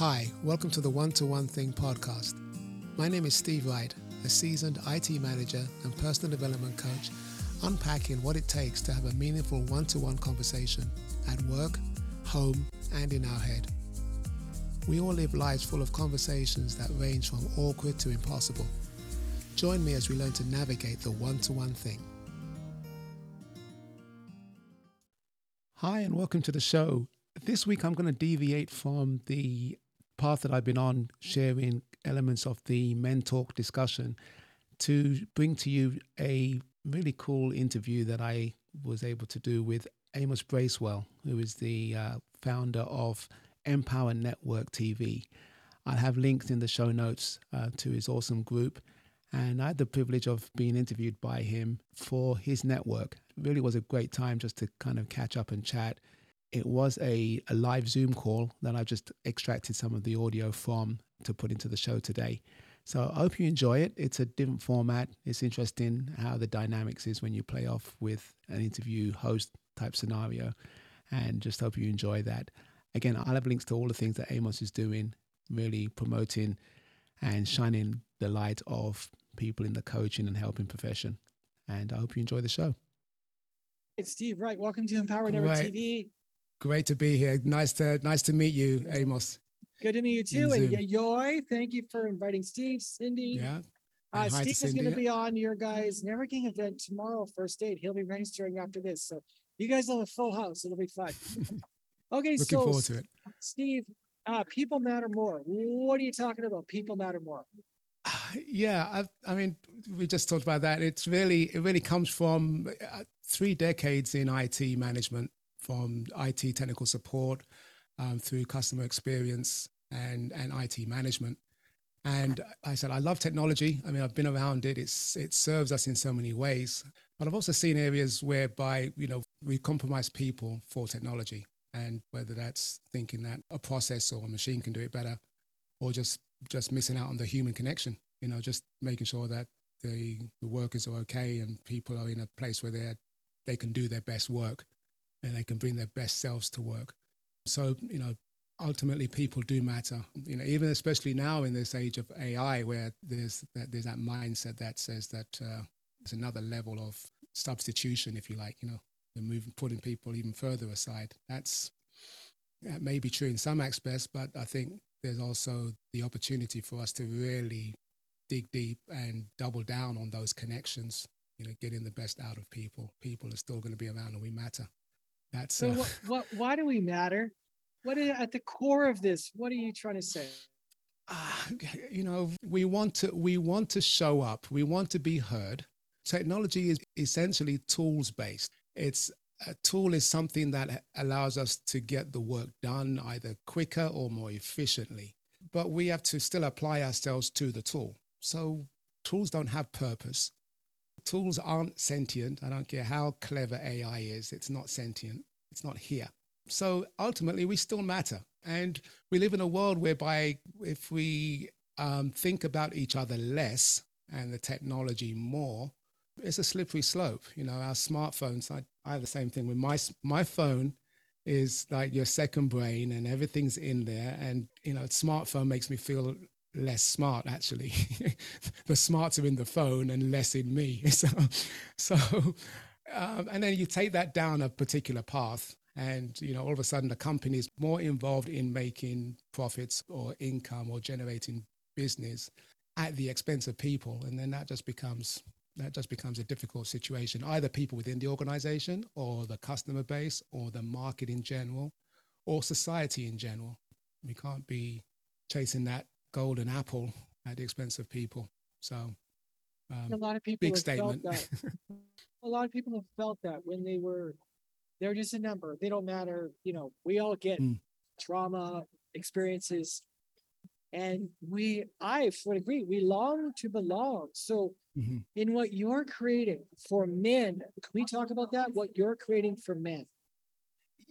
Hi, welcome to the One to One Thing podcast. My name is Steve Wright, a seasoned IT manager and personal development coach, unpacking what it takes to have a meaningful one to one conversation at work, home, and in our head. We all live lives full of conversations that range from awkward to impossible. Join me as we learn to navigate the one to one thing. Hi, and welcome to the show. This week, I'm going to deviate from the path that I've been on, sharing elements of the Men Talk discussion, to bring to you a really cool interview that I was able to do with Amos Bracewell, who is the uh, founder of Empower Network TV. I'll have links in the show notes uh, to his awesome group. And I had the privilege of being interviewed by him for his network. It really was a great time just to kind of catch up and chat it was a, a live Zoom call that I've just extracted some of the audio from to put into the show today. So I hope you enjoy it. It's a different format. It's interesting how the dynamics is when you play off with an interview host type scenario. And just hope you enjoy that. Again, I'll have links to all the things that Amos is doing, really promoting and shining the light of people in the coaching and helping profession. And I hope you enjoy the show. It's Steve Wright. Welcome to Empower Network right. TV. Great to be here. Nice to nice to meet you, Amos. Good to meet you too. And Yoy, thank you for inviting Steve, Cindy. Yeah. Uh, Steve is going to be on your guys' networking event tomorrow, first date. He'll be registering after this. So you guys will have a full house. It'll be fun. okay, Looking so forward to it. Steve, uh, people matter more. What are you talking about? People matter more. Yeah, I, I mean, we just talked about that. It's really, it really comes from uh, three decades in IT management from IT technical support um, through customer experience and, and IT management. And I said, I love technology. I mean, I've been around it. It's, it serves us in so many ways. But I've also seen areas whereby, you know, we compromise people for technology. And whether that's thinking that a process or a machine can do it better, or just just missing out on the human connection, you know, just making sure that the, the workers are okay and people are in a place where they they can do their best work and they can bring their best selves to work. So, you know, ultimately people do matter. You know, even especially now in this age of AI, where there's that, there's that mindset that says that uh, there's another level of substitution, if you like. You know, the moving putting people even further aside. That's that may be true in some aspects, but I think there's also the opportunity for us to really dig deep and double down on those connections. You know, getting the best out of people. People are still going to be around, and we matter. That's so. Uh, what, what? Why do we matter? What is at the core of this? What are you trying to say? Uh, you know, we want to we want to show up. We want to be heard. Technology is essentially tools based. It's a tool is something that allows us to get the work done either quicker or more efficiently. But we have to still apply ourselves to the tool. So tools don't have purpose tools aren't sentient. I don't care how clever AI is, it's not sentient, it's not here. So ultimately, we still matter. And we live in a world whereby if we um, think about each other less and the technology more, it's a slippery slope. You know, our smartphones, I, I have the same thing with my, my phone is like your second brain and everything's in there. And, you know, smartphone makes me feel less smart actually. The smarts are in the phone and less in me. So so um, and then you take that down a particular path and you know all of a sudden the company is more involved in making profits or income or generating business at the expense of people. And then that just becomes that just becomes a difficult situation. Either people within the organization or the customer base or the market in general or society in general. We can't be chasing that golden apple at the expense of people. So, um, a lot of people big statement. a lot of people have felt that when they were, they're just a number. They don't matter. You know, we all get mm. trauma experiences, and we, I would agree, we long to belong. So, mm-hmm. in what you're creating for men, can we talk about that? What you're creating for men?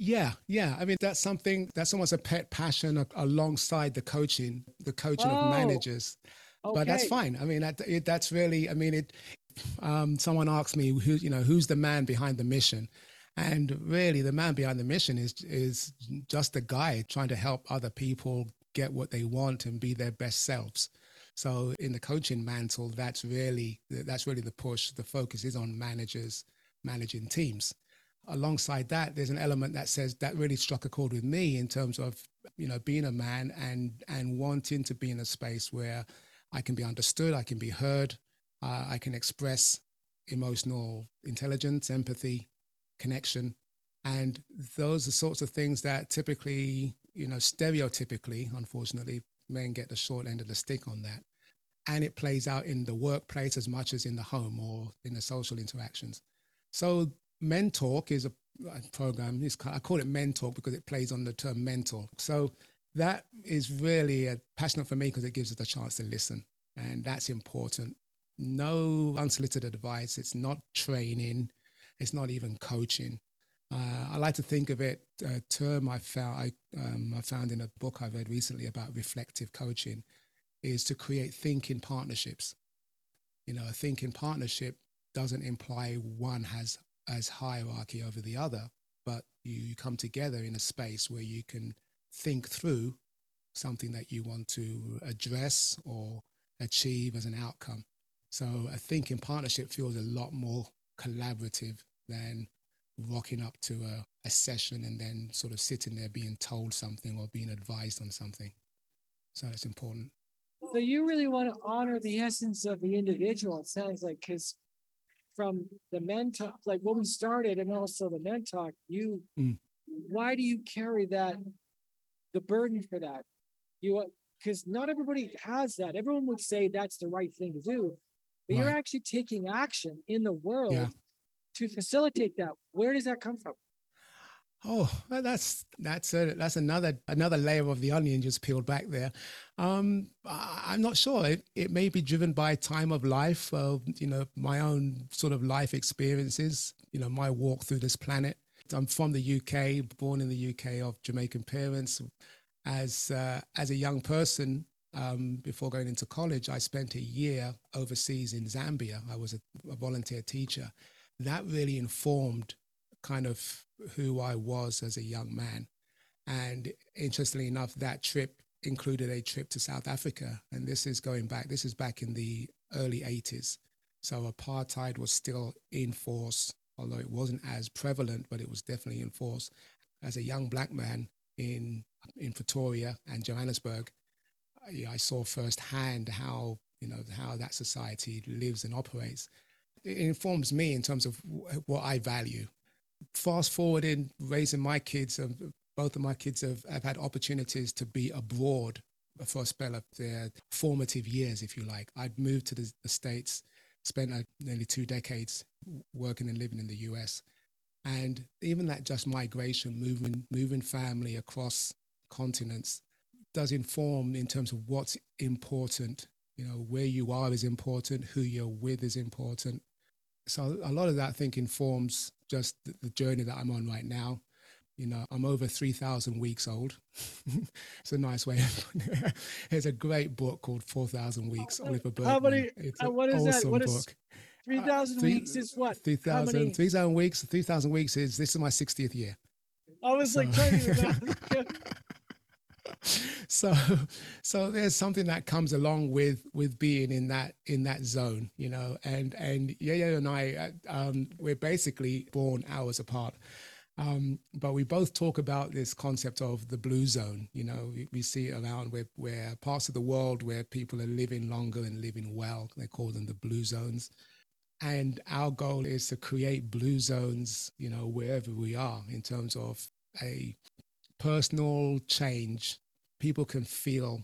Yeah, yeah. I mean, that's something that's almost a pet passion alongside the coaching, the coaching oh, of managers. Okay. But that's fine. I mean, that, it, that's really. I mean, it. Um, someone asked me who, you know, who's the man behind the mission, and really, the man behind the mission is is just a guy trying to help other people get what they want and be their best selves. So in the coaching mantle, that's really that's really the push. The focus is on managers managing teams. Alongside that, there's an element that says that really struck a chord with me in terms of you know being a man and and wanting to be in a space where I can be understood, I can be heard, uh, I can express emotional intelligence, empathy, connection, and those are sorts of things that typically, you know, stereotypically, unfortunately, men get the short end of the stick on that. And it plays out in the workplace as much as in the home or in the social interactions. So Men Talk is a, program. I call it Men Talk because it plays on the term mentor. So that is really a passionate for me because it gives us a chance to listen. And that's important. No unsolicited advice. It's not training. It's not even coaching. Uh, I like to think of it a term I found I, um, I found in a book I read recently about reflective coaching is to create thinking partnerships. You know, a thinking partnership doesn't imply one has as hierarchy over the other, but you come together in a space where you can think through something that you want to address or achieve as an outcome. So a thinking partnership feels a lot more collaborative than rocking up to a, a session and then sort of sitting there being told something or being advised on something. So it's important. So you really want to honor the essence of the individual, it sounds like, because from the men talk, like when we started and also the men talk, you, mm. why do you carry that, the burden for that? You, because not everybody has that. Everyone would say that's the right thing to do, but right. you're actually taking action in the world yeah. to facilitate that. Where does that come from? Oh, that's that's a, that's another another layer of the onion just peeled back there. Um, I'm not sure. It, it may be driven by time of life, uh, you know, my own sort of life experiences, you know, my walk through this planet. I'm from the UK, born in the UK of Jamaican parents. As uh, as a young person, um, before going into college, I spent a year overseas in Zambia. I was a, a volunteer teacher. That really informed kind of who I was as a young man. And interestingly enough, that trip included a trip to South Africa. And this is going back, this is back in the early 80s. So apartheid was still in force, although it wasn't as prevalent, but it was definitely in force. As a young black man in, in Pretoria and Johannesburg, I, I saw firsthand how, you know, how that society lives and operates. It informs me in terms of what I value fast forward in raising my kids, um, both of my kids have, have had opportunities to be abroad for a spell of their formative years, if you like. I'd moved to the, the States, spent uh, nearly two decades working and living in the US. And even that just migration, moving, moving family across continents does inform in terms of what's important. You know, where you are is important, who you're with is important. So a lot of that I think informs just the journey that I'm on right now. You know, I'm over 3,000 weeks old. it's a nice way. There's a great book called 4,000 Weeks, Oliver Burkeman. How many, it's uh, what is awesome that? What is, book. 3,000 uh, weeks is what? 3,000 3, weeks. 3,000 weeks is, this is my 60th year. I was so. like trying to so so there's something that comes along with with being in that in that zone you know and and Yaya and I uh, um, we're basically born hours apart. Um, but we both talk about this concept of the blue zone you know we, we see around where, where parts of the world where people are living longer and living well they call them the blue zones. And our goal is to create blue zones you know wherever we are in terms of a personal change people can feel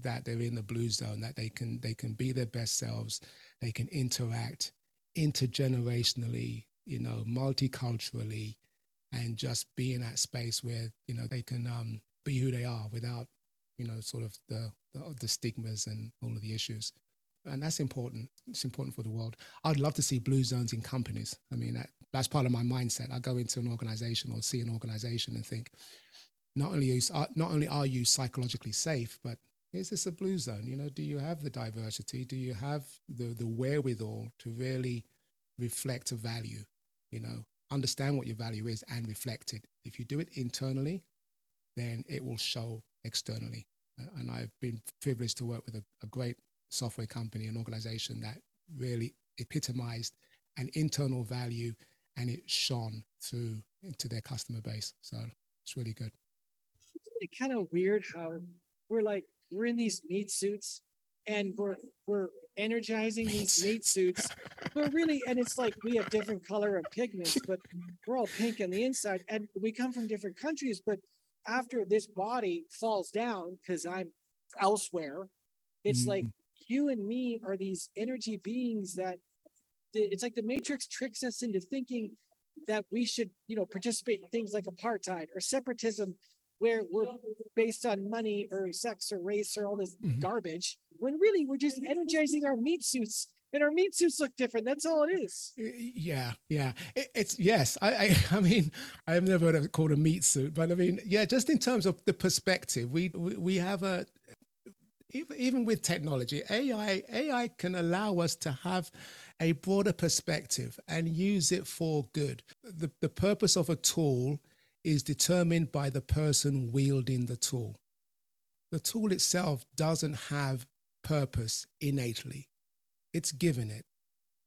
that they're in the blue zone, that they can they can be their best selves, they can interact intergenerationally, you know, multiculturally, and just be in that space where you know they can um, be who they are without you know sort of the, the the stigmas and all of the issues and that's important. It's important for the world. I'd love to see blue zones in companies. I mean, that, that's part of my mindset. I go into an organization or see an organization and think, not only uh, not only are you psychologically safe, but is this a blue zone? You know, do you have the diversity? Do you have the the wherewithal to really reflect a value? You know, understand what your value is and reflect it. If you do it internally, then it will show externally. and I've been privileged to work with a, a great software company, an organization that really epitomized an internal value and it shone through into their customer base. So it's really good. It's kind of weird how we're like we're in these meat suits and we're we're energizing these meat suits. But really and it's like we have different color of pigments but we're all pink on the inside and we come from different countries but after this body falls down because i'm elsewhere it's mm. like you and me are these energy beings that it's like the matrix tricks us into thinking that we should you know participate in things like apartheid or separatism where we're based on money or sex or race or all this mm-hmm. garbage when really we're just energizing our meat suits and our meat suits look different. That's all it is. Yeah, yeah. It, it's yes. I, I, I mean, I've never heard of it called a meat suit, but I mean, yeah. Just in terms of the perspective, we we, we have a even with technology, AI AI can allow us to have a broader perspective and use it for good. The the purpose of a tool is determined by the person wielding the tool. The tool itself doesn't have purpose innately, it's given it.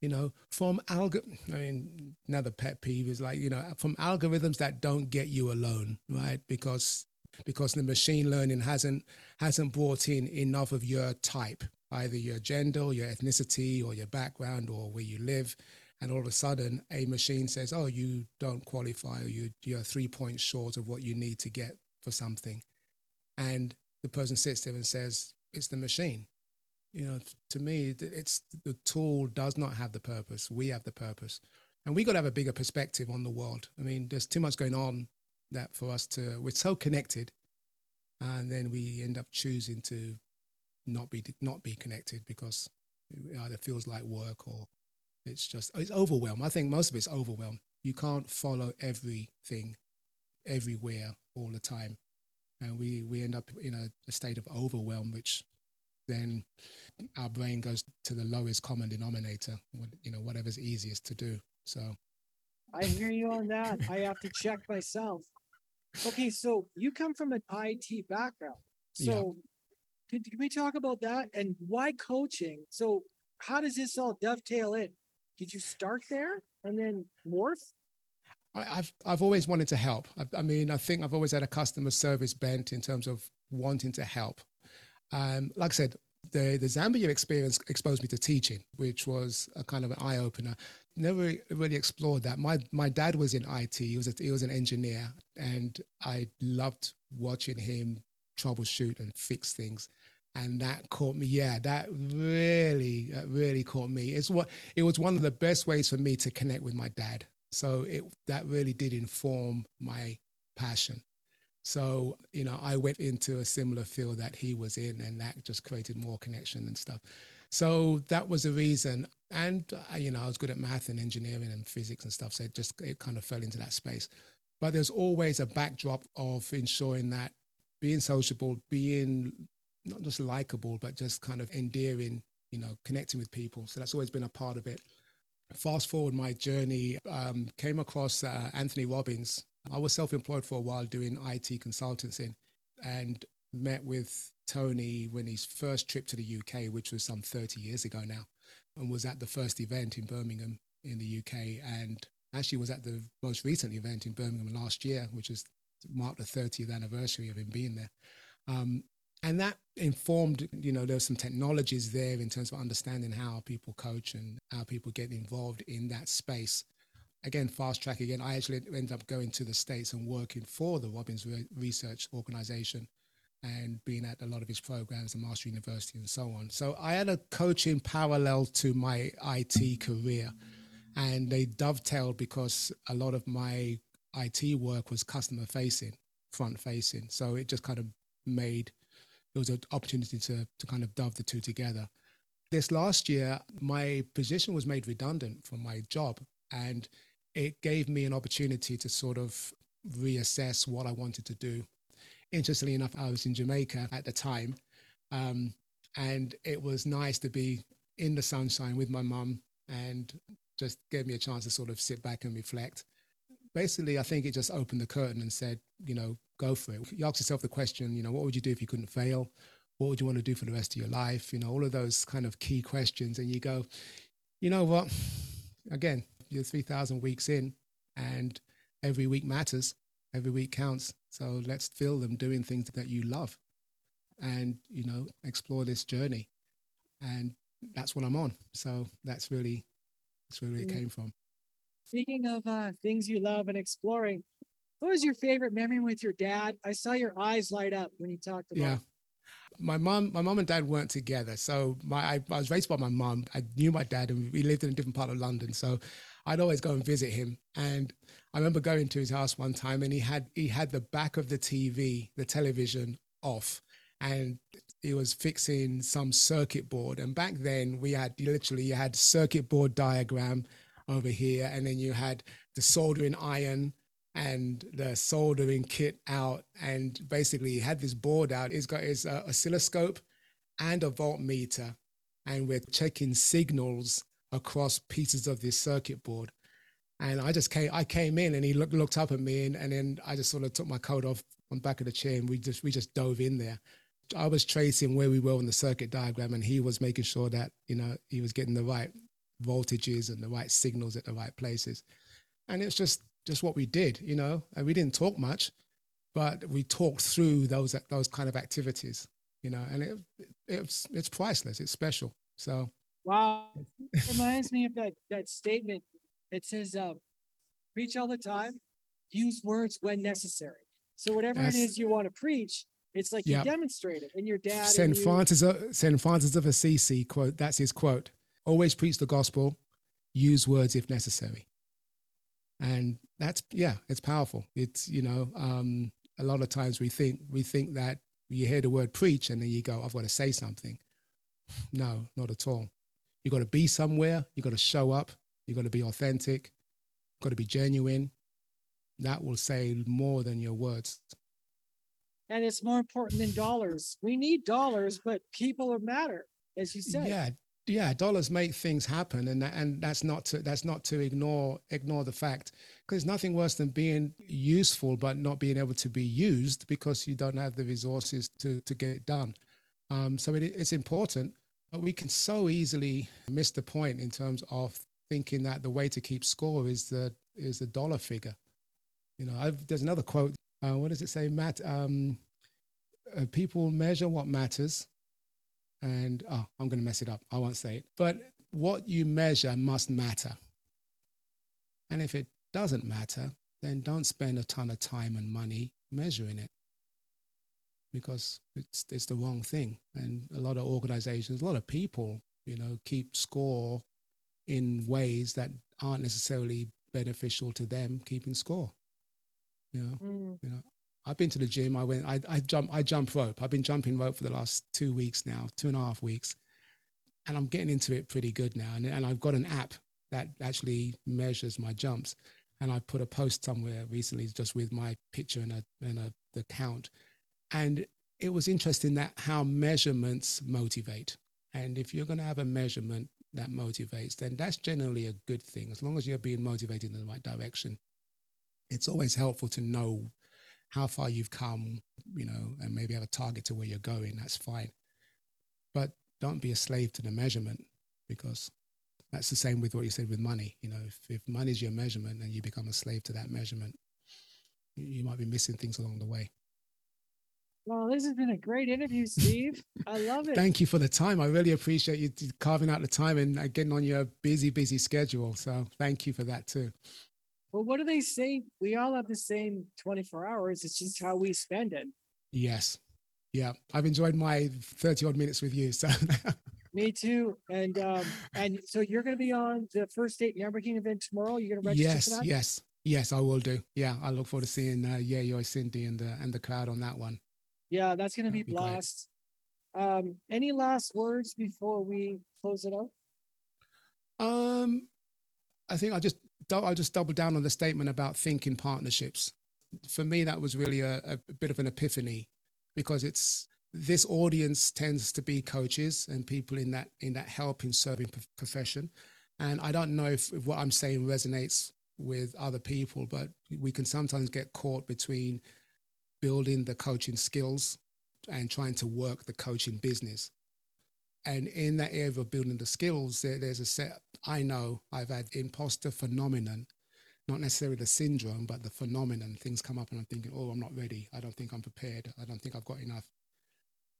You know, from alg, I mean, another pet peeve is like, you know, from algorithms that don't get you alone, right? Because because the machine learning hasn't hasn't brought in enough of your type, either your gender, or your ethnicity, or your background, or where you live and all of a sudden a machine says, "Oh, you don't qualify, or you you're three points short of what you need to get for something," and the person sits there and says, "It's the machine." You know, to me, it's the tool does not have the purpose. We have the purpose, and we got to have a bigger perspective on the world. I mean, there's too much going on that for us to. We're so connected, and then we end up choosing to not be not be connected because it either feels like work or it's just it's overwhelmed. I think most of it's overwhelmed. You can't follow everything everywhere all the time. And we, we end up in a, a state of overwhelm, which then our brain goes to the lowest common denominator, you know, whatever's easiest to do. So I hear you on that. I have to check myself. Okay, so you come from an IT background. So yeah. can, can we talk about that and why coaching? So how does this all dovetail in? Did you start there and then morph? I, have I've always wanted to help. I, I, mean, I think I've always had a customer service bent in terms of wanting to help. Um, like I said, the the Zambia experience exposed me to teaching, which was a kind of an eye opener. Never really explored that. My my dad was in IT. He was a, he was an engineer, and I loved watching him troubleshoot and fix things and that caught me. Yeah, that really, really caught me. It's what it was one of the best ways for me to connect with my dad. So it that really did inform my passion. So you know, I went into a similar field that he was in, and that just created more connection and stuff. So that was the reason. And uh, you know, I was good at math and engineering and physics and stuff. So it just it kind of fell into that space. But there's always a backdrop of ensuring that being sociable, being not just likable, but just kind of endearing, you know, connecting with people. So that's always been a part of it. Fast forward my journey, um, came across uh, Anthony Robbins. I was self employed for a while doing IT consultancy and met with Tony when his first trip to the UK, which was some 30 years ago now, and was at the first event in Birmingham in the UK. And actually was at the most recent event in Birmingham last year, which was marked the 30th anniversary of him being there. Um, and that informed you know there's some technologies there in terms of understanding how people coach and how people get involved in that space. Again fast track again i actually ended up going to the states and working for the robbins Re- research organization and being at a lot of his programs at Mastery University and so on. So i had a coaching parallel to my it career. And they dovetailed because a lot of my it work was customer facing front facing. So it just kind of made it was an opportunity to, to kind of dove the two together. This last year, my position was made redundant from my job, and it gave me an opportunity to sort of reassess what I wanted to do. Interestingly enough, I was in Jamaica at the time, um, and it was nice to be in the sunshine with my mum and just gave me a chance to sort of sit back and reflect. Basically, I think it just opened the curtain and said, you know, go for it. You ask yourself the question, you know, what would you do if you couldn't fail? What would you want to do for the rest of your life? You know, all of those kind of key questions. And you go, you know what? Again, you're 3,000 weeks in and every week matters. Every week counts. So let's fill them doing things that you love and, you know, explore this journey. And that's what I'm on. So that's really, that's where it mm. came from. Speaking of uh, things you love and exploring, what was your favorite memory with your dad? I saw your eyes light up when you talked about. Yeah, my mom, my mom and dad weren't together, so my I, I was raised by my mom. I knew my dad, and we lived in a different part of London, so I'd always go and visit him. And I remember going to his house one time, and he had he had the back of the TV, the television off, and he was fixing some circuit board. And back then, we had literally you had circuit board diagram over here, and then you had the soldering iron and the soldering kit out and basically had this board out. It's got his uh, oscilloscope and a voltmeter, and we're checking signals across pieces of this circuit board. And I just came, I came in and he looked, looked up at me and, and then I just sort of took my coat off on back of the chair and we just, we just dove in there. I was tracing where we were on the circuit diagram and he was making sure that, you know, he was getting the right voltages and the right signals at the right places. And it's just just what we did, you know, and we didn't talk much, but we talked through those those kind of activities, you know, and it, it it's it's priceless. It's special. So wow, it reminds me of that that statement. It says, uh, "Preach all the time, use words when necessary." So whatever it is you want to preach, it's like yep. you demonstrate it, and your dad. Saint Francis of Saint Francis of Assisi quote. That's his quote. Always preach the gospel. Use words if necessary and that's yeah it's powerful. It's you know um, a lot of times we think we think that you hear the word preach and then you go i've got to say something. No not at all. You got to be somewhere. You got to show up. You got to be authentic. Got to be genuine. That will say more than your words. And it's more important than dollars. We need dollars but people matter as you said. Yeah yeah, dollars make things happen, and and that's not to that's not to ignore ignore the fact because there's nothing worse than being useful but not being able to be used because you don't have the resources to to get it done. Um, so it, it's important, but we can so easily miss the point in terms of thinking that the way to keep score is the is the dollar figure. You know, I've, there's another quote. Uh, what does it say, Matt? Um, uh, people measure what matters and oh, I'm going to mess it up. I won't say it. But what you measure must matter. And if it doesn't matter, then don't spend a ton of time and money measuring it because it's, it's the wrong thing. And a lot of organizations, a lot of people, you know, keep score in ways that aren't necessarily beneficial to them keeping score. You know, mm. you know, I've been to the gym. I went. I, I jump. I jump rope. I've been jumping rope for the last two weeks now, two and a half weeks, and I'm getting into it pretty good now. And, and I've got an app that actually measures my jumps. And I put a post somewhere recently just with my picture and a and a the count. And it was interesting that how measurements motivate. And if you're going to have a measurement that motivates, then that's generally a good thing. As long as you're being motivated in the right direction, it's always helpful to know how far you've come, you know, and maybe have a target to where you're going, that's fine. But don't be a slave to the measurement because that's the same with what you said with money. You know, if, if money is your measurement and you become a slave to that measurement, you, you might be missing things along the way. Well, this has been a great interview, Steve. I love it. Thank you for the time. I really appreciate you carving out the time and uh, getting on your busy, busy schedule. So thank you for that too. Well, what do they say? We all have the same 24 hours. It's just how we spend it. Yes. Yeah. I've enjoyed my 30 odd minutes with you. So me too. And um, and so you're gonna be on the first date networking event tomorrow. You're gonna register yes, for that? Yes, yes, I will do. Yeah, I look forward to seeing uh yeah, you Cindy and the and the crowd on that one. Yeah, that's gonna That'd be blast. Be um, any last words before we close it out? Um, I think I'll just I'll just double down on the statement about thinking partnerships. For me, that was really a, a bit of an epiphany because it's this audience tends to be coaches and people in that in that helping serving profession and i don't know if, if, what i'm saying resonates with other people but we can sometimes get caught between building the coaching skills and trying to work the coaching business. And in that area of building the skills, there, there's a set, I know I've had imposter phenomenon, not necessarily the syndrome, but the phenomenon. Things come up and I'm thinking, oh, I'm not ready. I don't think I'm prepared. I don't think I've got enough.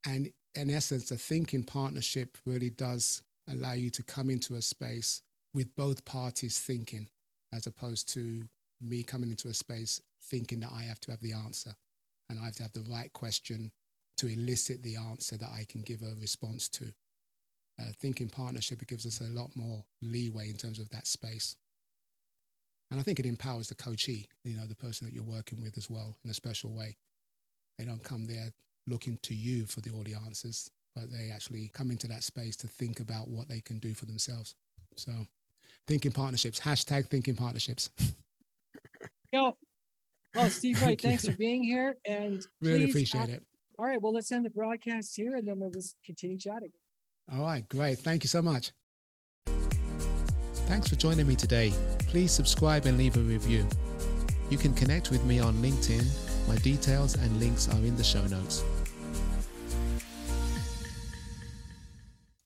And in essence, the thinking partnership really does allow you to come into a space with both parties thinking, as opposed to me coming into a space thinking that I have to have the answer and I have to have the right question to elicit the answer that I can give a response to. Uh, thinking partnership, it gives us a lot more leeway in terms of that space. And I think it empowers the coachee, you know, the person that you're working with as well in a special way. They don't come there looking to you for the, all the answers, but they actually come into that space to think about what they can do for themselves. So thinking partnerships, hashtag thinking partnerships. Yo, well, Steve Wright, thanks for being here. And really appreciate it. All right, well, let's end the broadcast here and then we'll just continue chatting. All right, great. Thank you so much. Thanks for joining me today. Please subscribe and leave a review. You can connect with me on LinkedIn. My details and links are in the show notes.